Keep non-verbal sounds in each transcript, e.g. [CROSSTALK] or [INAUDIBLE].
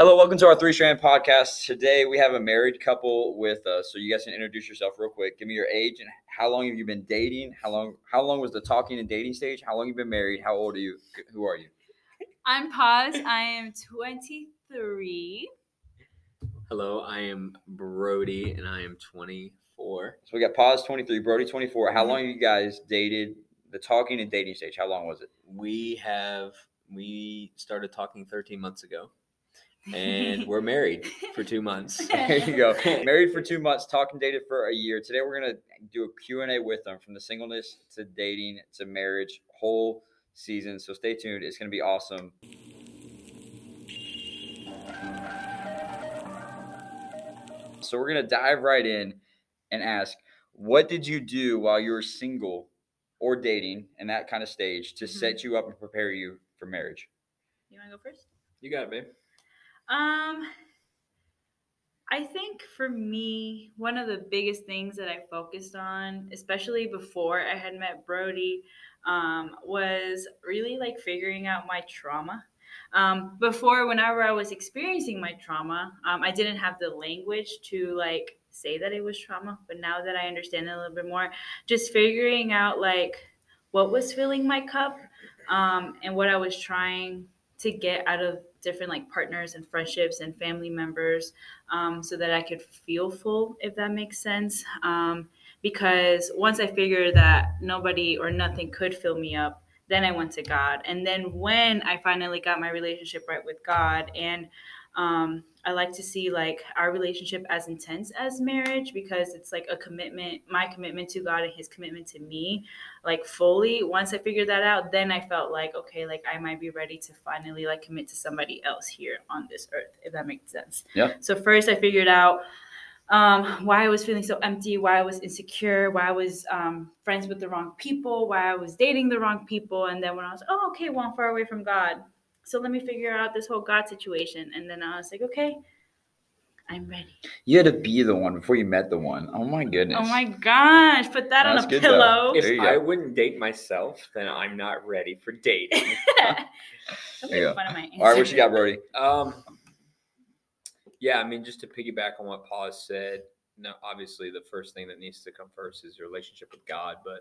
Hello, welcome to our Three Strand Podcast. Today we have a married couple with us, so you guys can introduce yourself real quick. Give me your age and how long have you been dating? How long? How long was the talking and dating stage? How long have you been married? How old are you? Who are you? I'm Paz. I am 23. Hello, I am Brody and I am 24. So we got Paz, twenty three, Brody, twenty four. How Mhm. long have you guys dated? The talking and dating stage. How long was it? We have we started talking 13 months ago and [LAUGHS] we're married for 2 months. [LAUGHS] There you go. Married for two months, talking dated for a year. Today we're gonna do a Q and A with them from the singleness to dating to marriage, whole season. So stay tuned. It's gonna be awesome. So we're gonna dive right in and ask, what did you do while you were single or dating in that kind of stage to Mhm. set you up and prepare you for marriage? You want to go first? You got it, babe. Um, I think for me, one of the biggest things that I focused on, especially before I had met Brody, um, was really like figuring out my trauma. Um, before, whenever I was experiencing my trauma, um, I didn't have the language to like say that it was trauma. But now that I understand it a little bit more, just figuring out like what was filling my cup um, and what I was trying to get out of different like partners and friendships and family members um, so that I could feel full, if that makes sense. Um, because once I figured that nobody or nothing could fill me up, then I went to God. And then when I finally got my relationship right with God, and um, I like to see like our relationship as intense as marriage because it's like a commitment, my commitment to God and His commitment to me, like fully. Once I figured that out, then I felt like okay, like I might be ready to finally like commit to somebody else here on this earth, if that makes sense. Yeah. So first, I figured out um, why I was feeling so empty, why I was insecure, why I was um, friends with the wrong people, why I was dating the wrong people. And then when I was, oh, okay, well, I'm far away from God. So let me figure out this whole God situation. And then I was like, okay, I'm ready. You had to be the one before you met the one. Oh my goodness. Oh my gosh, put that on a good, though. pillow. If I go. wouldn't date myself, then I'm not ready for dating. [LAUGHS] Don't There you go. my All right, what answer. you got, Brody? Um, yeah, I mean, just to piggyback on what Paul has said, no, obviously the first thing that needs to come first is your relationship with God. But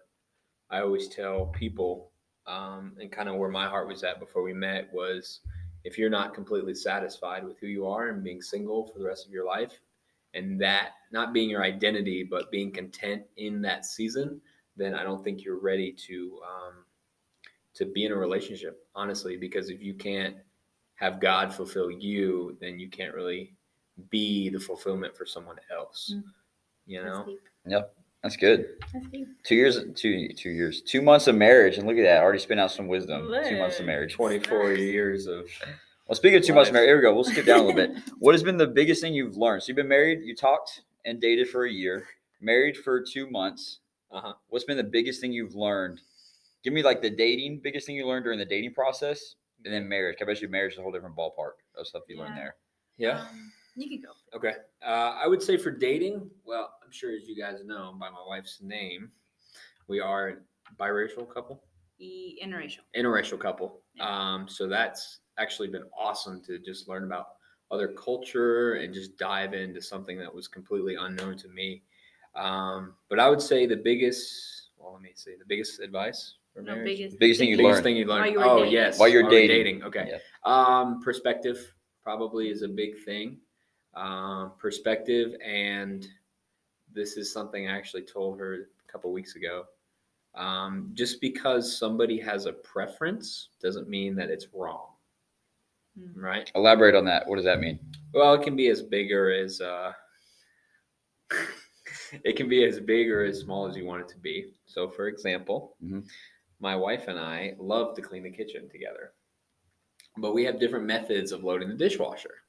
I always tell people, um, and kind of where my heart was at before we met was, if you're not completely satisfied with who you are and being single for the rest of your life, and that not being your identity, but being content in that season, then I don't think you're ready to um, to be in a relationship. Honestly, because if you can't have God fulfill you, then you can't really be the fulfillment for someone else. Mm. You know, deep. That's good. That's deep. Two years, two two years, two months of marriage, and look at that. Already spent out some wisdom. Two months of marriage. 24 years of Well, speaking of two months of marriage, here we go. We'll skip down a little bit. [LAUGHS] What has been the biggest thing you've learned? So you've been married, you talked and dated for a year, married for two months. uh-huh. What's been the biggest thing you've learned? Give me like the dating, biggest thing you learned during the dating process, and then marriage. I bet you marriage is a whole different ballpark of stuff you learned there. Yeah. Um, you can go. Okay. Uh, I would say for dating, well, I'm sure as you guys know by my wife's name, we are a biracial couple, E interracial. interracial couple. Yeah. Um, so that's actually been awesome to just learn about other culture and just dive into something that was completely unknown to me. Um, but I would say the biggest, well, let me see, the biggest advice for No, marriage. biggest. Biggest thing you biggest learned. thing you learned. While you were oh dating. yes, While you're we're dating. Okay. Yeah. Um, perspective probably is a big thing. Um, perspective, and this is something I actually told her a couple weeks ago. Um, just because somebody has a preference doesn't mean that it's wrong, Mm. right? Elaborate on that. What does that mean? Well, it can be as big or as uh, [LAUGHS] it can be as big or as small as you want it to be. So, for example, Mhm. my wife and I love to clean the kitchen together, but we have different methods of loading the dishwasher.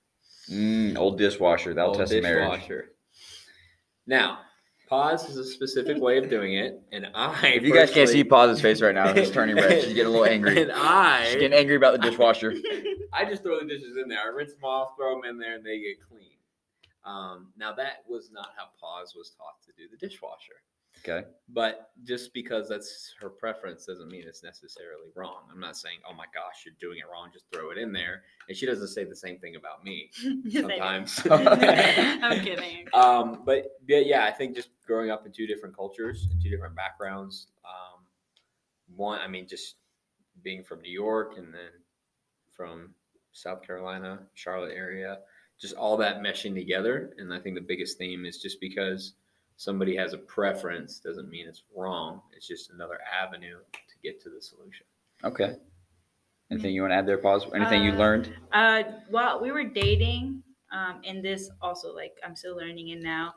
Mm, old dishwasher. That'll Old test the marriage. dishwasher. Now, Paz is a specific way of doing it, and I. If you guys can't see Paz's face right now, he's [LAUGHS] turning red. She's getting a little angry. And I, She's getting angry about the dishwasher. [LAUGHS] I just throw the dishes in there. I rinse them off, throw them in there, and they get clean. Um, now that was not how Pause was taught to do the dishwasher. Okay. But just because that's her preference doesn't mean it's necessarily wrong. I'm not saying, oh my gosh, you're doing it wrong. Just throw it in there. And she doesn't say the same thing about me [LAUGHS] Yes, I do. sometimes. [LAUGHS] [LAUGHS] I'm kidding. Um, but yeah, yeah, I think just growing up in two different cultures and two different backgrounds. Um, one, I mean, just being from New York and then from South Carolina, Charlotte area, just all that meshing together. And I think the biggest theme is just because somebody has a preference doesn't mean it's wrong. It's just another avenue to get to the solution. Okay. Anything you want to add there, Paz? Anything you Uh, learned? Uh, while we were dating, um, and this also like I'm still learning it now.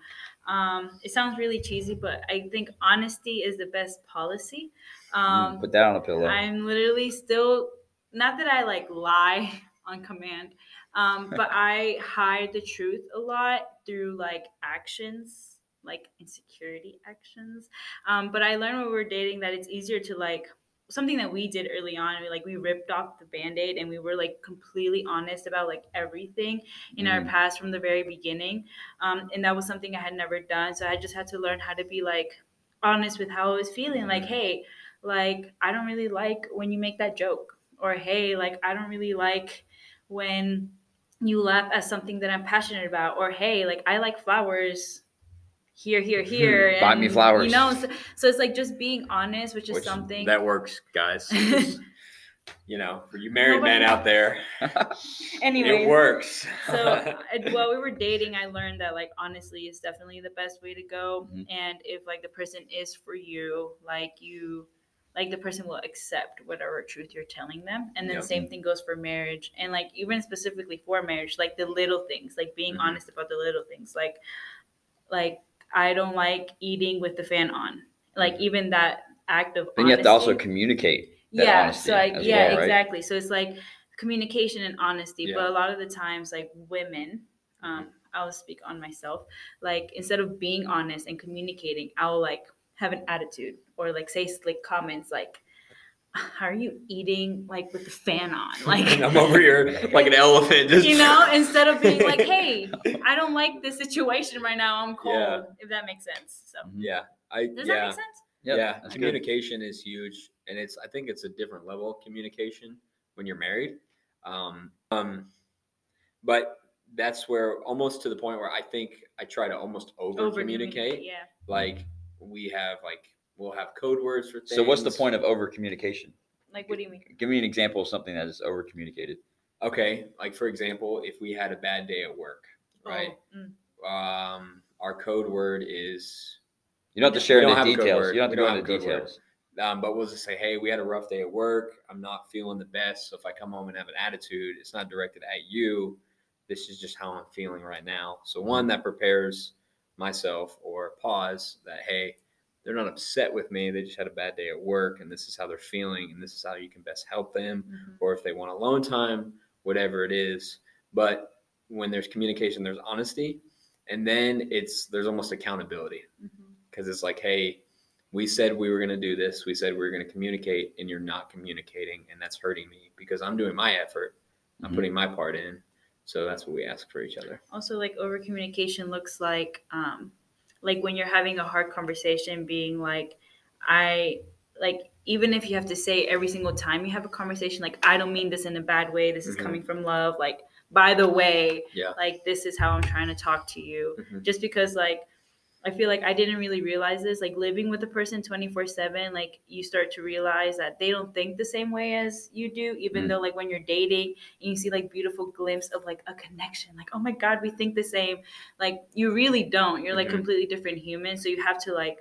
Um, it sounds really cheesy, but I think honesty is the best policy. Um, Mm, Put that on a pillow. I'm literally still not that I like lie [LAUGHS] on command, um, but [LAUGHS] I hide the truth a lot through like actions, like insecurity actions. Um, but I learned when we were dating that it's easier to like something that we did early on. We like we ripped off the band-aid and we were like completely honest about like everything in our Mm. past from the very beginning. Um, and that was something I had never done. So I just had to learn how to be like honest with how I was feeling. Like, hey, like I don't really like when you make that joke, or hey, like I don't really like when you laugh at something that I'm passionate about, or hey, like I like flowers. Here, here, here. Buy me flowers. You know, so, so it's like just being honest, which is Which something that works, guys. [LAUGHS] Just, you know, for you married men Nobody- out there, anyway, [LAUGHS] [LAUGHS] it works. so while we were dating i learned that like honestly is definitely the best way to go Mhm. and if like the person is for you like you like the person will accept whatever truth you're telling them and then Yep. same thing goes for marriage and like even specifically for marriage like the little things like being Mhm. honest about the little things like like i don't like eating with the fan on like even that act of then you have to also communicate. that yeah so as yeah well, right? exactly so it's like communication and honesty Yeah. but a lot of the times like women um i'll speak on myself like instead of being honest and communicating i'll like have an attitude or like say slick comments like how are you eating like with the fan on [LAUGHS] like I'm over here like an elephant. Just you know instead of being like [LAUGHS] hey i don't like this situation right now i'm cold Yeah. if that makes sense so Yeah, I does yeah that make sense Yep, yeah. that's good. Communication is huge, and it's I think it's a different level of communication when you're married. Um, um, but that's where almost to the point where I think I try to almost over communicate. yeah Like we have like we'll have code words for things. So what's the point of over communication? like what do you mean Give me an example of something that is over communicated. Okay, like for example, if we had a bad day at work, right? Oh, mm. Um, our code word is You don't have to share We the don't have a code details. You don't have to go into have a details. Um, but we'll just say, hey, we had a rough day at work. I'm not feeling the best. So if I come home and have an attitude, it's not directed at you. This is just how I'm feeling right now. So one that prepares myself or Paz that, hey, they're not upset with me. They just had a bad day at work and this is how they're feeling and this is how you can best help them. Mhm. Or if they want alone time, whatever it is. But when there's communication, there's honesty. And then it's there's almost accountability because it's like, hey, we said we were going to do this. We said we were going to communicate, and you're not communicating, and that's hurting me because I'm doing my effort. I'm Mhm. putting my part in. So that's what we ask for each other. also like over communication looks like um like when you're having a hard conversation being like i like even if you have to say every single time you have a conversation like i don't mean this in a bad way this is Mhm. coming from love like by the way Yeah. like this is how i'm trying to talk to you Mhm. just because like i feel like i didn't really realize this like living with a person 24 7 like you start to realize that they don't think the same way as you do even Mm. though like when you're dating and you see like beautiful glimpse of like a connection like oh my god we think the same like you really don't you're like Mhm. completely different humans so you have to like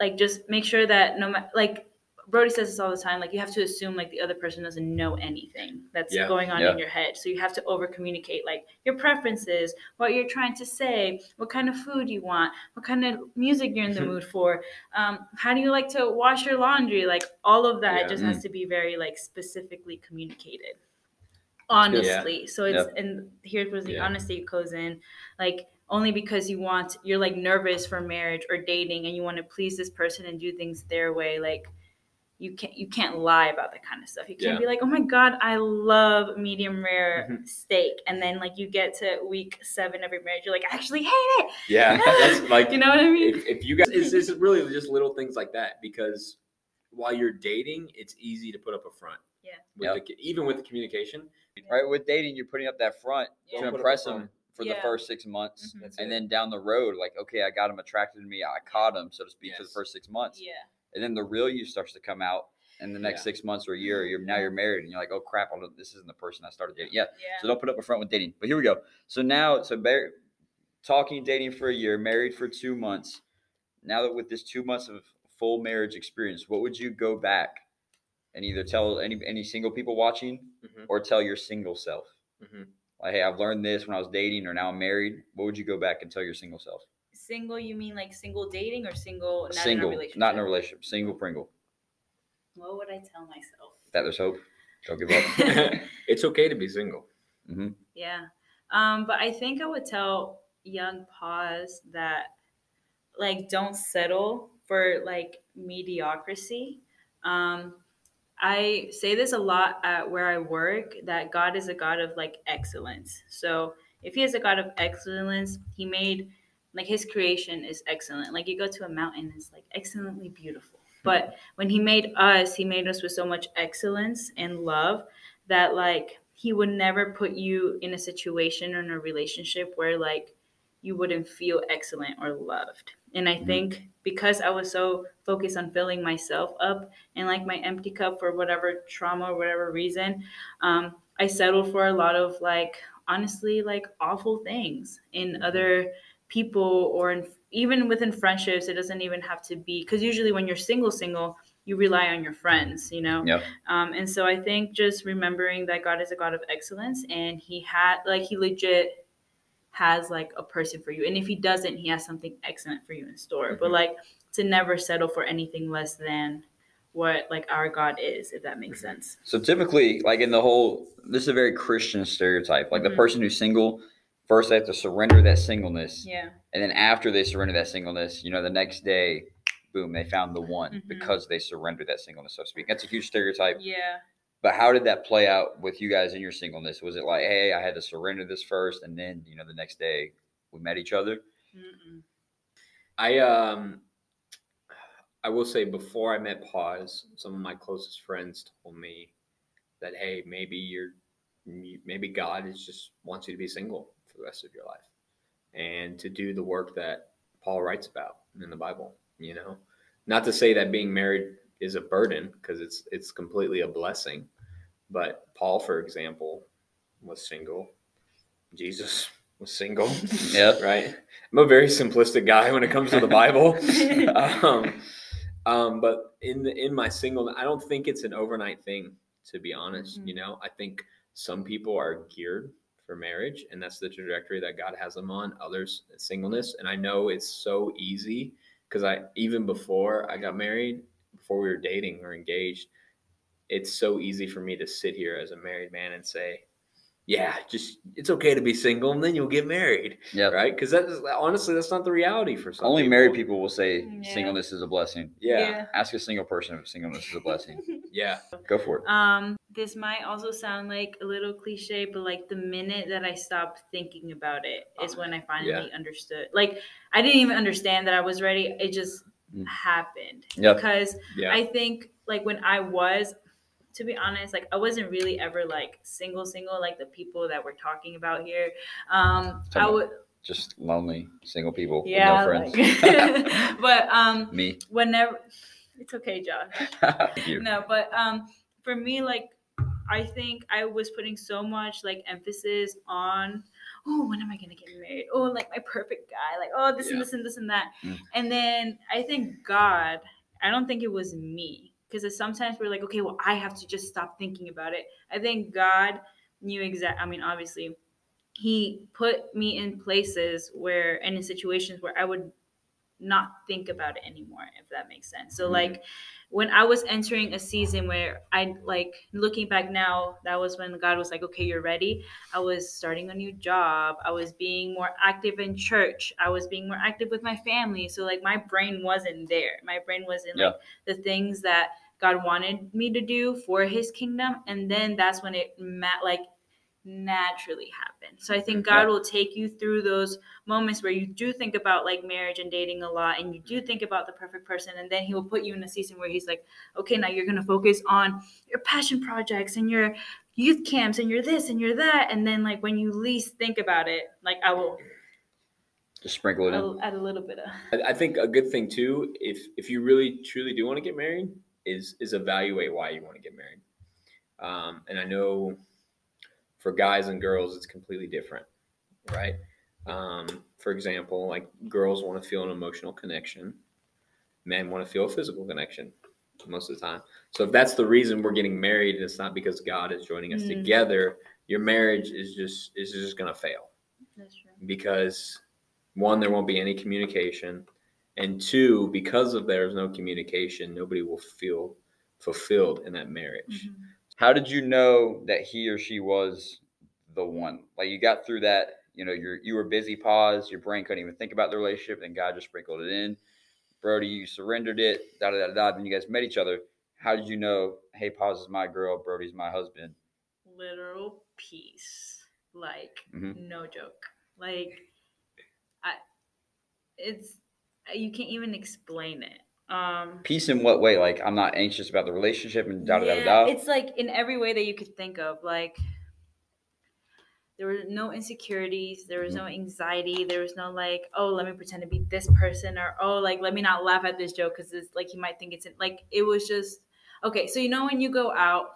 like just make sure that no matter like Brody says this all the time. Like you have to assume like the other person doesn't know anything that's Yeah. going on Yeah. in your head. So you have to over communicate like your preferences, what you're trying to say, what kind of food you want, what kind of music you're in the [LAUGHS] mood for, um, how do you like to wash your laundry? Like all of that Yeah. just Mm. has to be very like specifically communicated. Honestly. So it's and here's where the honesty goes in. Like only because you want you're like nervous for marriage or dating and you want to please this person and do things their way like you can't you can't lie about that kind of stuff. You can't Yeah. be like, oh my god, I love medium rare Mhm. steak, and then like you get to week seven of your marriage, you're like, I actually hate it. Yeah, [LAUGHS] that's like you know what I mean? if, if you guys, it's, it's really just little things like that because while you're dating, it's easy to put up a front. Yeah. With Yep. the, even with the communication, right with dating, you're putting up that front Yeah. to Don't impress a them front. for the first six months. Mhm. And it. then down the road, like, okay, I got him attracted to me. I caught him, so to speak, for the first six months. Yeah. And then the real you starts to come out in the next Yeah. six months or a year. You're now you're married, and you're like, oh crap, I don't, this isn't the person I started dating. Yeah. Yeah. So don't put up a front with dating. But here we go. So now, so bar- talking, dating for a year, married for two months. Now that with this two months of full marriage experience, what would you go back and either tell any any single people watching Mhm. or tell your single self? Mhm. Like, hey, I've learned this when I was dating, or now I'm married. What would you go back and tell your single self? Single, you mean like single dating or single not single, in a relationship? not in a relationship. Single Pringle. What would I tell myself? That there's hope. Don't give up. [LAUGHS] [LAUGHS] it's okay to be single. hmm Yeah. Um, but I think I would tell young Paz that like don't settle for like mediocrity. Um, I say this a lot at where I work that God is a God of like excellence. So if he is a God of excellence, he made like his creation is excellent. Like you go to a mountain, it's like excellently beautiful. But when he made us, he made us with so much excellence and love that like he would never put you in a situation or in a relationship where like you wouldn't feel excellent or loved. And I Mhm. think because I was so focused on filling myself up and like my empty cup for whatever trauma or whatever reason, um, I settled for a lot of like honestly like awful things in other people or in, even within friendships. It doesn't even have to be because usually when you're single, single, you rely on your friends, you know. Yeah. Um, and so I think just remembering that God is a God of excellence and He had like He legit has like a person for you. And if He doesn't, He has something excellent for you in store. But Mhm. like to never settle for anything less than what like our God is, if that makes Mhm. sense. So typically, like in the whole, this is a very Christian stereotype. Like Mhm. the person who's single, first they have to surrender that singleness, Yeah. and then after they surrender that singleness, you know, the next day, boom, they found the one Mhm. because they surrendered that singleness, so to speak. That's a huge stereotype. Yeah. But how did that play out with you guys in your singleness? Was it like, hey, I had to surrender this first, and then you know, the next day we met each other? Mm-mm. I um I will say before I met Paz, some of my closest friends told me that hey, maybe you're maybe God is just wants you to be single for the rest of your life and to do the work that Paul writes about in the Bible, you know. Not to say that being married is a burden because it's it's completely a blessing. But Paul, for example, was single. Jesus [LAUGHS] was single. Yeah. [LAUGHS] right? I'm a very simplistic guy when it comes to the Bible. [LAUGHS] um, um, but in the, in my single, I don't think it's an overnight thing. To be honest, you Mhm. know, I think some people are geared for marriage, and that's the trajectory that God has them on. Others, singleness, and I know it's so easy because I even before I got married, before we were dating or engaged, it's so easy for me to sit here as a married man and say, "Yeah, just it's okay to be single, and then you'll get married." Yeah. right? Because that's honestly that's not the reality for some. Only married people will say Yeah. singleness is a blessing. Yeah, Ask a single person if singleness is a blessing. [LAUGHS] yeah, Go for it. Um, this might also sound like a little cliche, but like the minute that I stopped thinking about it is when I finally understood. Like I didn't even understand that I was ready. It just Mm. happened. Yep. Because yeah. I think like when I was to be honest, like I wasn't really ever like single single like the people that we're talking about here. Um I Tell me. would Just lonely single people yeah, with no friends. like- [LAUGHS] but um Me. whenever it's okay, Josh. [LAUGHS] No but um for me like i think i was putting so much like emphasis on oh when am i gonna get married oh like my perfect guy like oh this Yeah. and this and this and that Mm. and then i think god i don't think it was me because sometimes we're like okay well i have to just stop thinking about it i think god knew exact i mean obviously he put me in places where and in situations where i would not think about it anymore if that makes sense. So Mhm. like when i was entering a season where i like looking back now that was when god was like okay you're ready. I was starting a new job. I was being more active in church. I was being more active with my family. So like my brain wasn't there. My brain wasn't like the things that God wanted me to do for his kingdom. And then that's when it met like naturally happen. So I think God Yeah. will take you through those moments where you do think about like marriage and dating a lot and you do think about the perfect person and then he will put you in a season where he's like, "Okay, now you're going to focus on your passion projects and your youth camps and you're this and you're that." And then like when you least think about it, like I will Just sprinkle it in. I'll add a little bit of I, I think a good thing too, if if you really truly do want to get married, is is evaluate why you want to get married. Um, and I know for guys and girls, it's completely different, right? Um, for example, like girls want to feel an emotional connection, men want to feel a physical connection most of the time. So if that's the reason we're getting married, it's not because God is joining us Mm. together, your marriage is just is just gonna fail That's true. because one, there won't be any communication, and two, because of there's no communication, nobody will feel fulfilled in that marriage. Mhm. How did you know that he or she was the one? Like you got through that, you know, you're you were busy, Paz, your brain couldn't even think about the relationship, and God just sprinkled it in. Brody, you surrendered it, da da da da. Then you guys met each other. How did you know, hey, Paz is my girl, Brody's my husband? Literal peace. Like Mhm. no joke. Like I it's you can't even explain it. Um Peace in what way? Like I'm not anxious about the relationship and da da da da. It's like in every way that you could think of. Like there were no insecurities, there was no anxiety, there was no like, oh, let me pretend to be this person, or oh, like let me not laugh at this joke because it's like he might think it's like it was just okay. So you know when you go out,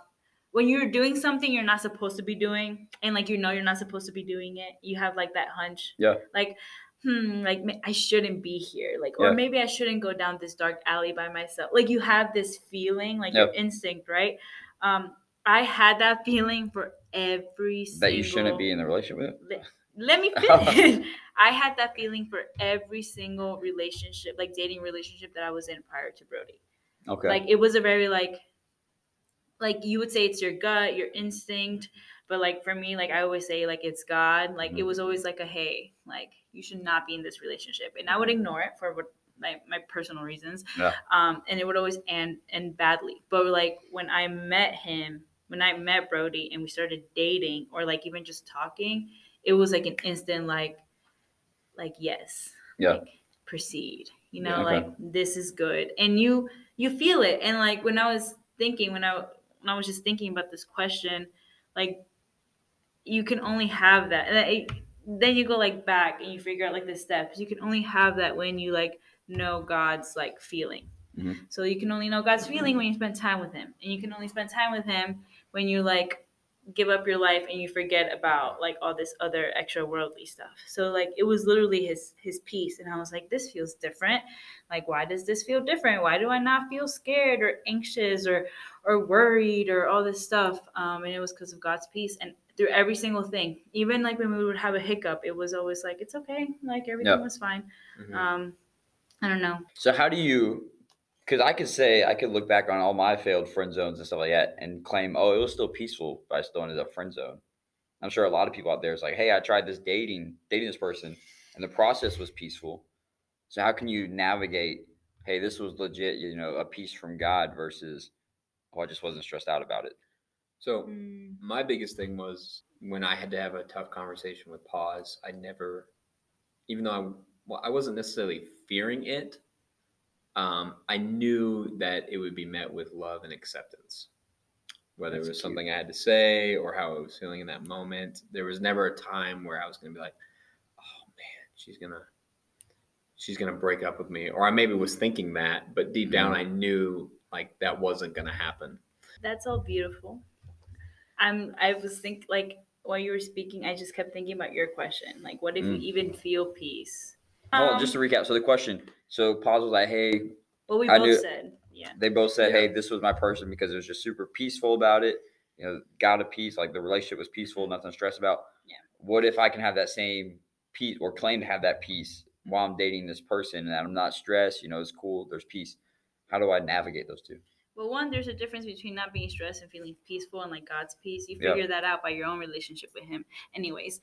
when you're doing something you're not supposed to be doing, and like you know you're not supposed to be doing it, you have like that hunch. Yeah. Like hmm, like I shouldn't be here, like, or Yeah. maybe I shouldn't go down this dark alley by myself. Like you have this feeling, like your instinct, right? Um, I had that feeling for every single that you shouldn't be in the relationship with. let, let me [LAUGHS] finish. I had that feeling for every single relationship, like dating relationship that I was in prior to Brody. Okay. Like it was a very like like you would say it's your gut, your instinct, but like for me, like I always say like it's God. Like it Mhm. was always like a hey, like you should not be in this relationship. And I would ignore it for what my, my personal reasons. Yeah. Um and it would always end end badly. But like when I met him, when I met Brody and we started dating or like even just talking, it was like an instant like like yes. Yeah. Like proceed. You know, Yeah, okay. like this is good. And you you feel it. And like when I was thinking when I when I was just thinking about this question, like you can only have that. And it- then you go like back and you figure out like the steps. You can only have that when you like know God's like feeling. Mhm. So you can only know God's feeling when you spend time with Him, and you can only spend time with Him when you like give up your life and you forget about like all this other extra worldly stuff. So like it was literally his his peace, and I was like, this feels different. Like why does this feel different? Why do I not feel scared or anxious or or worried or all this stuff? Um, and it was because of God's peace and through every single thing. Even like when we would have a hiccup, it was always like it's okay, like everything Yeah. was fine. Mhm. Um, I don't know. So how do you? Because I could say I could look back on all my failed friend zones and stuff like that and claim, oh, it was still peaceful, but I still ended up friend zone. I'm sure a lot of people out there is like, hey, I tried this dating, dating this person, and the process was peaceful. So how can you navigate? Hey, this was legit, you know, a peace from God versus, oh, I just wasn't stressed out about it. So Mm, my biggest thing was when I had to have a tough conversation with Paz. I never, even though I, well, I wasn't necessarily fearing it, um, I knew that it would be met with love and acceptance. Whether That's it was cute. something I had to say or how I was feeling in that moment, there was never a time where I was going to be like, "Oh man, she's gonna, she's gonna break up with me," or I maybe was thinking that, but deep down I knew like that wasn't going to happen. that's all beautiful. I'm. I was think like while you were speaking, I just kept thinking about your question. Like, what if you Mm. even feel peace? Oh, Um, just to recap. So the question, so Paz was like, hey, what we I both knew- said. Yeah. they both said, Yeah. "Hey, this was my person because it was just super peaceful about it. You know, got a peace, like the relationship was peaceful, nothing to stress about." Yeah. What if I can have that same peace or claim to have that peace while I'm dating this person and I'm not stressed? You know, it's cool. There's peace. How do I navigate those two? Well, one, there's a difference between not being stressed and feeling peaceful and like God's peace. You Yeah. figure that out by your own relationship with Him, anyways.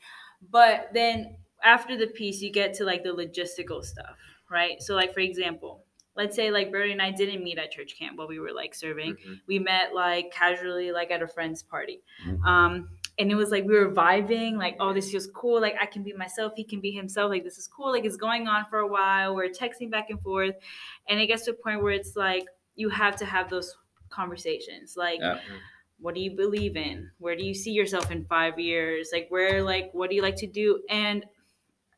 But then after the peace, you get to like the logistical stuff, right? So, like for example, let's say like Brody and I didn't meet at church camp while we were like serving. Mhm. We met like casually, like at a friend's party. Mhm. Um, and it was like we were vibing, like, oh, this feels cool. Like I can be myself, he can be himself. Like this is cool. Like it's going on for a while. We're texting back and forth, and it gets to a point where it's like you have to have those conversations. Like, Yeah. what do you believe in? Where do you see yourself in five years? Like where, like, what do you like to do? And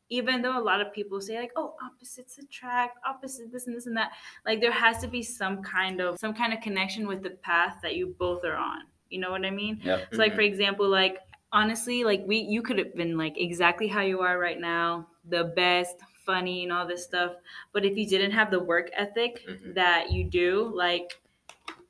even though a lot of people say like oh opposites attract opposite this and this and that like there has to be some kind of some kind of connection with the path that you both are on you know what i mean Yeah. so like Mhm. for example like honestly like we you could have been like exactly how you are right now the best funny and all this stuff but if you didn't have the work ethic Mhm. that you do like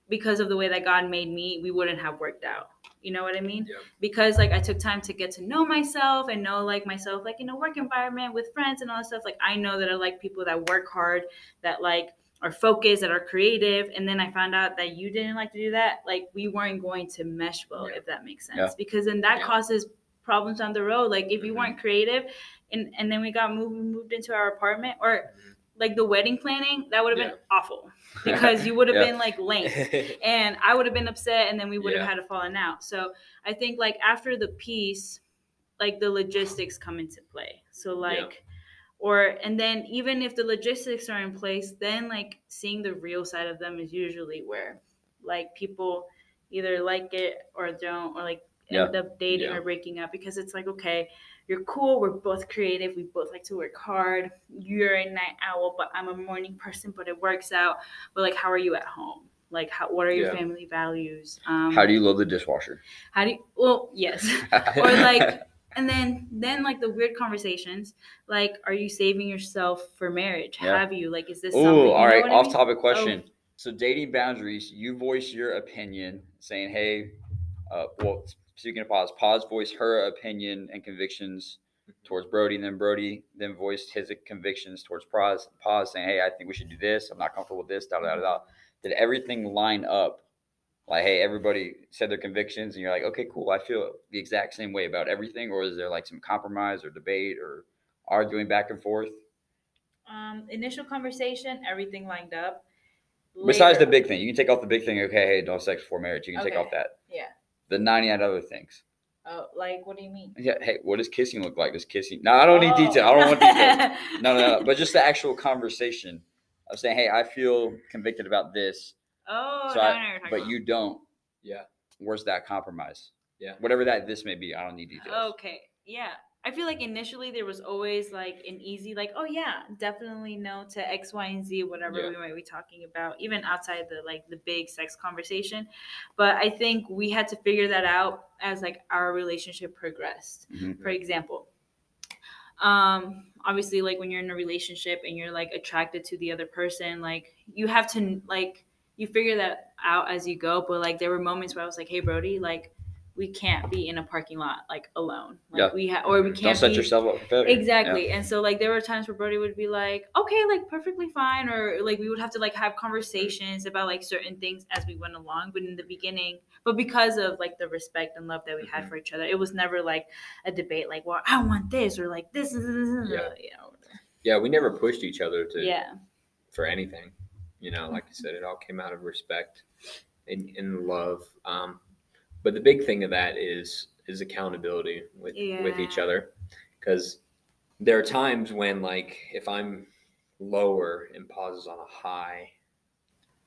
because of the way that god made me we wouldn't have worked out you know what i mean Yeah. because like I took time to get to know myself and know like myself like in a work environment with friends and all that stuff. Like I know that I like people that work hard, that like are focused, that are creative. And then I found out that you didn't like to do that. Like we weren't going to mesh well, Yeah. if that makes sense. Yeah. Because then that causes problems down the road. Like if you Mhm. weren't creative and and then we got moved moved into our apartment or like the wedding planning, that would have Yeah. been awful. [LAUGHS] Because you would have Yeah. been like lame [LAUGHS] and I would have been upset, and then we would have had a falling out. So I think like after the peace, like the logistics come into play. So like, or and then even if the logistics are in place, then like seeing the real side of them is usually where like people either like it or don't, or like Yeah. end up dating Yeah. or breaking up because it's like okay. You're cool. We're both creative. We both like to work hard. You're a night owl, but I'm a morning person. But it works out but like how are you at home like how what are your Yeah. family values um How do you load the dishwasher? how do you well yes [LAUGHS] or like and then then like the weird conversations like are you saving yourself for marriage Yeah. have you like is this something Oh, all right. what I Off mean? topic question. So dating boundaries, you voice your opinion, saying, "Hey, uh, well, speaking of Paz, Paz voiced her opinion and convictions towards Brody, and then Brody then voiced his convictions towards Paz, Paz, saying, "Hey, I think we should do this. I'm not comfortable with this." Da da da da. Did everything line up? Like, hey, everybody said their convictions, and you're like, okay, cool. I feel the exact same way about everything, or is there like some compromise or debate or arguing back and forth? um initial conversation everything lined up Besides the big thing, you can take off the big thing. Okay, hey, no sex before marriage. You can take off that. yeah The ninety-nine other things. oh like what do you mean Yeah. Hey, what does kissing look like? Does kissing? No, I don't need oh. detail. I don't want detail. details [LAUGHS] No, no, no. But just the actual conversation of saying, hey, I feel convicted about this, oh so now I- I you're talking but about. you don't. yeah. Where's that compromise? Yeah. Whatever that this may be, I don't need details. Okay. Yeah. I feel like initially there was always like an easy, like, oh yeah, definitely no to X, Y, and Z, whatever Yeah. we might be talking about, even outside the like the big sex conversation. But I think we had to figure that out as like our relationship progressed. Mhm. For example, um, obviously like when you're in a relationship and you're like attracted to the other person, like you have to like you figure that out as you go. But like there were moments where I was like, hey Brody, like we can't be in a parking lot like alone. Like Yeah. we ha- or we can't Don't set be yourself up for failure. exactly. And so like there were times where Brody would be like, okay, like perfectly fine, or like we would have to like have conversations about like certain things as we went along. But in the beginning, but because of like the respect and love that we had Mhm. for each other, it was never like a debate like, well, I want this or like this is Yeah. you know. Yeah, we never pushed each other to Yeah. for anything. You know, like I said, it all came out of respect and, and love. Um, but the big thing of that is is accountability with with each other, because there are times when like if I'm lower and Paz's on a high,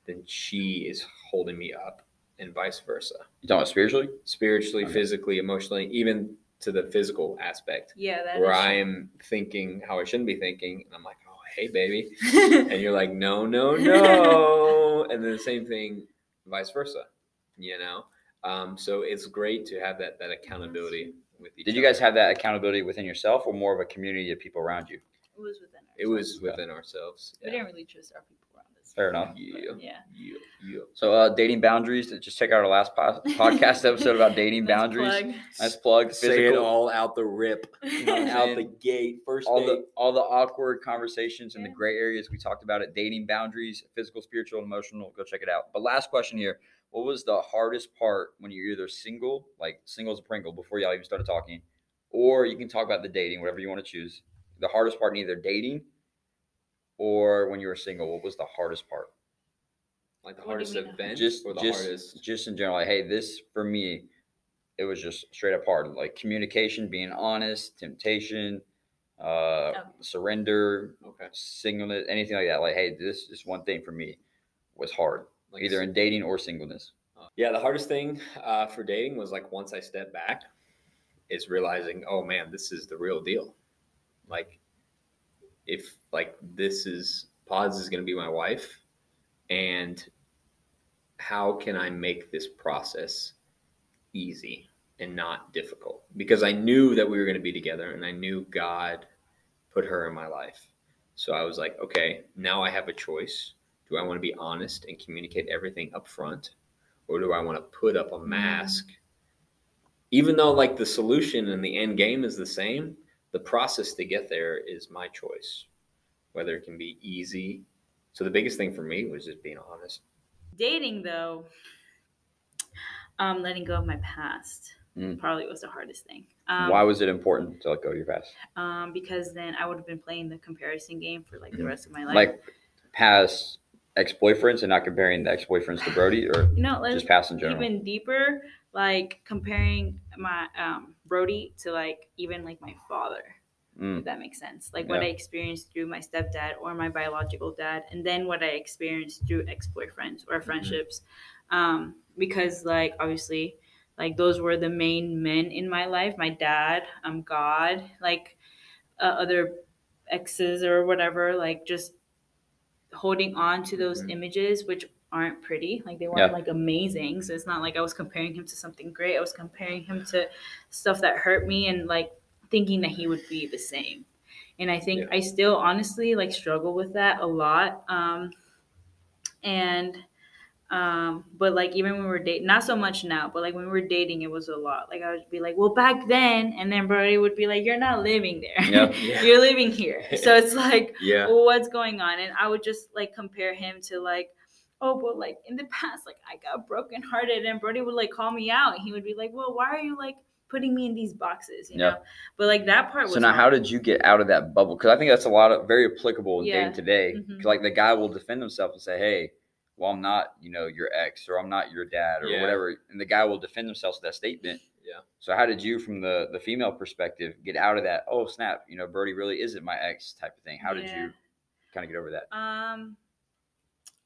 then she is holding me up, and vice versa, You talking about spiritually? spiritually, Okay. physically, emotionally, even to the physical aspect, Yeah, that where is I am thinking how I shouldn't be thinking, and I'm like, oh hey baby. [LAUGHS] And you're like, no, no, no, [LAUGHS] and then the same thing, vice versa, you know. Um, so it's great to have that that accountability with each. Did you guys other. have that accountability within yourself, or more of a community of people around you? it was within us. It was within ourselves. we didn't really trust our people around us. Fair enough. Yeah. Yeah. Yeah. Yeah. So, uh, dating boundaries. Just check out our last po- [LAUGHS] podcast episode about dating Nice boundaries. plug. Nice plug. Say it all out the rip, [LAUGHS] You know out the gate, first all date. the all the awkward conversations and the gray areas we talked about it dating boundaries physical spiritual and emotional go check it out but last question here what was the hardest part when you're either single like single as a pringle before y'all even started talking or you can talk about the dating whatever you want to choose the hardest part in either dating or when you were single, what was the hardest part? Like the What hardest mean? event Just, or the just, hardest. just in general. Like, hey, this for me, it was just straight up hard. Like communication, being honest, temptation, uh, Oh. surrender, Okay. singleness, anything like that. Like, hey, this is one thing for me was hard, Like either in dating or singleness. Yeah, the hardest thing uh, for dating was like once I stepped back, is realizing, oh man, this is the real deal. Like, if like this is Paz is going to be my wife, and how can I make this process easy and not difficult? Because I knew that we were going to be together, and I knew God put her in my life. So I was like, okay, now I have a choice. Do I want to be honest and communicate everything up front? or do I want to put up a mask? Even though like the solution and the end game is the same, the process to get there is my choice. Whether it can be easy. So the biggest thing for me was just being honest. Dating though, um, letting go of my past Mm. probably was the hardest thing. Um, Why was it important to let go of your past? Um, because then I would have been playing the comparison game for like the Mhm. rest of my life. Like past ex boyfriends and not comparing the ex boyfriends to Brody or you know, let's just past in general? even deeper, like comparing my um Brody to like even like my father. Mm. If that makes sense. Like what Yeah. I experienced through my stepdad or my biological dad, and then what I experienced through ex boyfriends or friendships. Um, because like obviously, like those were the main men in my life. My dad, um, God, like uh, other exes or whatever. Like just holding on to those Mhm. images, which aren't pretty. Like they weren't Yeah. like amazing. So it's not like I was comparing him to something great. I was comparing him to stuff that hurt me and like thinking that he would be the same. And I think Yeah. I still honestly like struggle with that a lot. Um, and um, but like even when we were dating, not so much now, but like when we were dating, it was a lot. Like I would be like, well, back then, and then Brody would be like, you're not living there. Yeah. [LAUGHS] Yeah. you're living here. So it's [LAUGHS] like, Yeah. well, what's going on? And I would just like compare him to like, oh, but like in the [LAUGHS] past, like I got brokenhearted, and Brody would like call me out. He would be like, well, why are you like putting me in these boxes? You Yeah. know. But like that part was. So now, how did you get out of that bubble? Because I think that's a lot of very applicable in Yeah. dating today. Mhm. 'Cause, like the guy will defend himself and say, "Hey, well, I'm not, you know, your ex, or I'm not your dad, or Yeah. whatever," and the guy will defend themselves with that statement. Yeah. So how did you, from the the female perspective, get out of that? Oh snap! You know, Brody really isn't my ex type of thing. How did you kind of get over that? Um,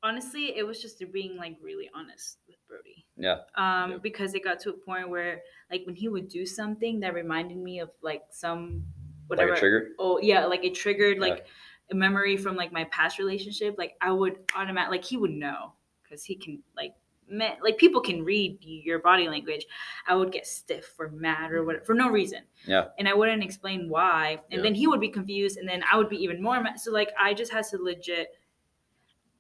honestly, it was just being like really honest with Brody. Yeah. Um, Yeah. because it got to a point where like when he would do something that reminded me of like some whatever. Like a trigger? Oh yeah, like it triggered Yeah. Like a memory from like my past relationship. Like I would automatic like he would know because he can like me- like people can read your body language. I would get stiff or mad or whatever for no reason. Yeah. And I wouldn't explain why, and Yeah. then he would be confused, and then I would be even more mad. So like I just had to legit.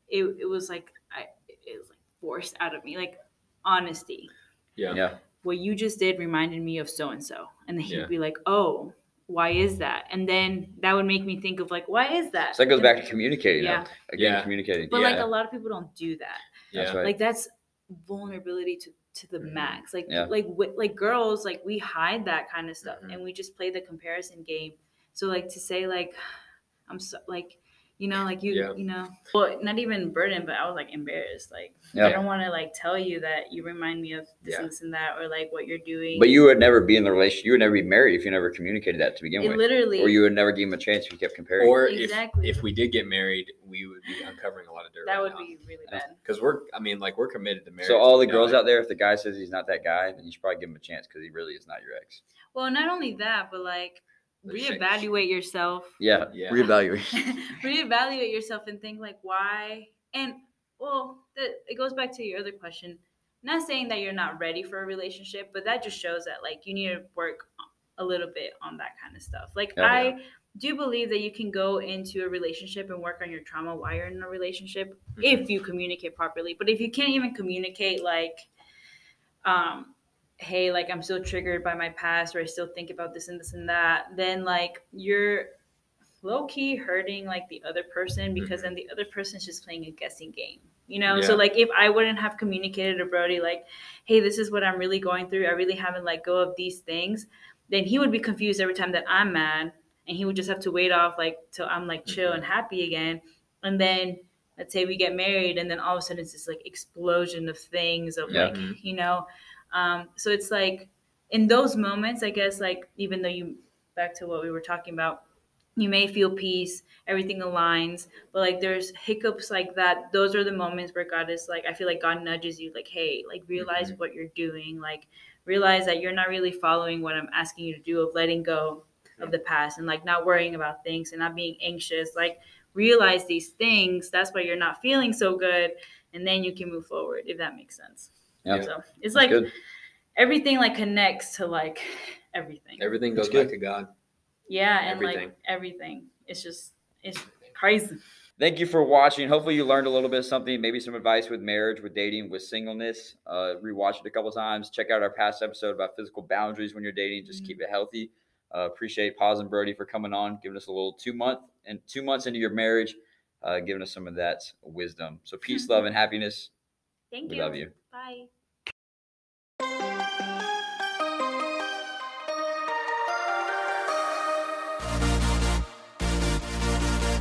It it was like I it was like forced out of me like honesty Yeah. Yeah. what you just did reminded me of so and so and then he'd Yeah. be like oh why is that and then that would make me think of like why is that So that goes back to communicating. Yeah. Yeah. Again, Yeah. communicating. but like a lot of people don't do that That's Yeah. right. like that's vulnerability to to the Mhm. max like Yeah. like wi- like girls like we hide that kind of stuff Mhm. and we just play the comparison game so like to say like [SIGHS] i'm so like you know like you Yeah. you know well not even burden but i was like embarrassed like i don't want to like tell you that you remind me of this Yeah. and this and that or like what you're doing But you would never be in the relationship. You would never be married if you never communicated that to begin it with, literally or you would never give him a chance if you kept comparing. Or Exactly. if, if we did get married, we would be uncovering a lot of dirt. that would be really bad because we're. I mean, like we're committed to marriage. so all the you know, girls like- out there, if the guy says he's not that guy, then you should probably give him a chance because he really is not your ex. well not only that but like Let's check- reevaluate yourself Yeah. Yeah. Reevaluate. [LAUGHS] [LAUGHS] reevaluate yourself and think like why and well the, it goes back to your other question not saying that you're not ready for a relationship but that just shows that like you need to work a little bit on that kind of stuff like Yeah. i do believe that you can go into a relationship and work on your trauma while you're in a relationship Mhm. if you communicate properly but if you can't even communicate like um hey like i'm still triggered by my past or i still think about this and this and that then like you're low key hurting like the other person because Mhm. then the other person's just playing a guessing game. You know, so like if I wouldn't have communicated to Brody like, hey, this is what I'm really going through. I really haven't let go of these things, then he would be confused every time that I'm mad and he would just have to wait off like till I'm like chill Mhm. and happy again. and then let's say we get married and then all of a sudden it's this like explosion of things of Yeah. like you know um, so it's like in those moments i guess like even though you back to what we were talking about you may feel peace everything aligns but like there's hiccups like that. Those are the moments where god is like i feel like god nudges you like hey like realize what you're doing like realize that you're not really following what i'm asking you to do of letting go of the past and like not worrying about things and not being anxious like realize these things that's why you're not feeling so good and then you can move forward if that makes sense Yeah. so That's it's like good. everything like connects to like everything Everything goes back to God. yeah and everything. like everything it's just it's crazy Thank you for watching. Hopefully, you learned a little bit of something, maybe some advice with marriage, with dating, with singleness. Uh, rewatch it a couple times. Check out our past episode about physical boundaries when you're dating. Just keep it healthy. Uh, appreciate Paz and Brody for coming on, giving us a little two month and two months into your marriage, uh, giving us some of that wisdom. So peace, love, and happiness. thank We you love you. Bye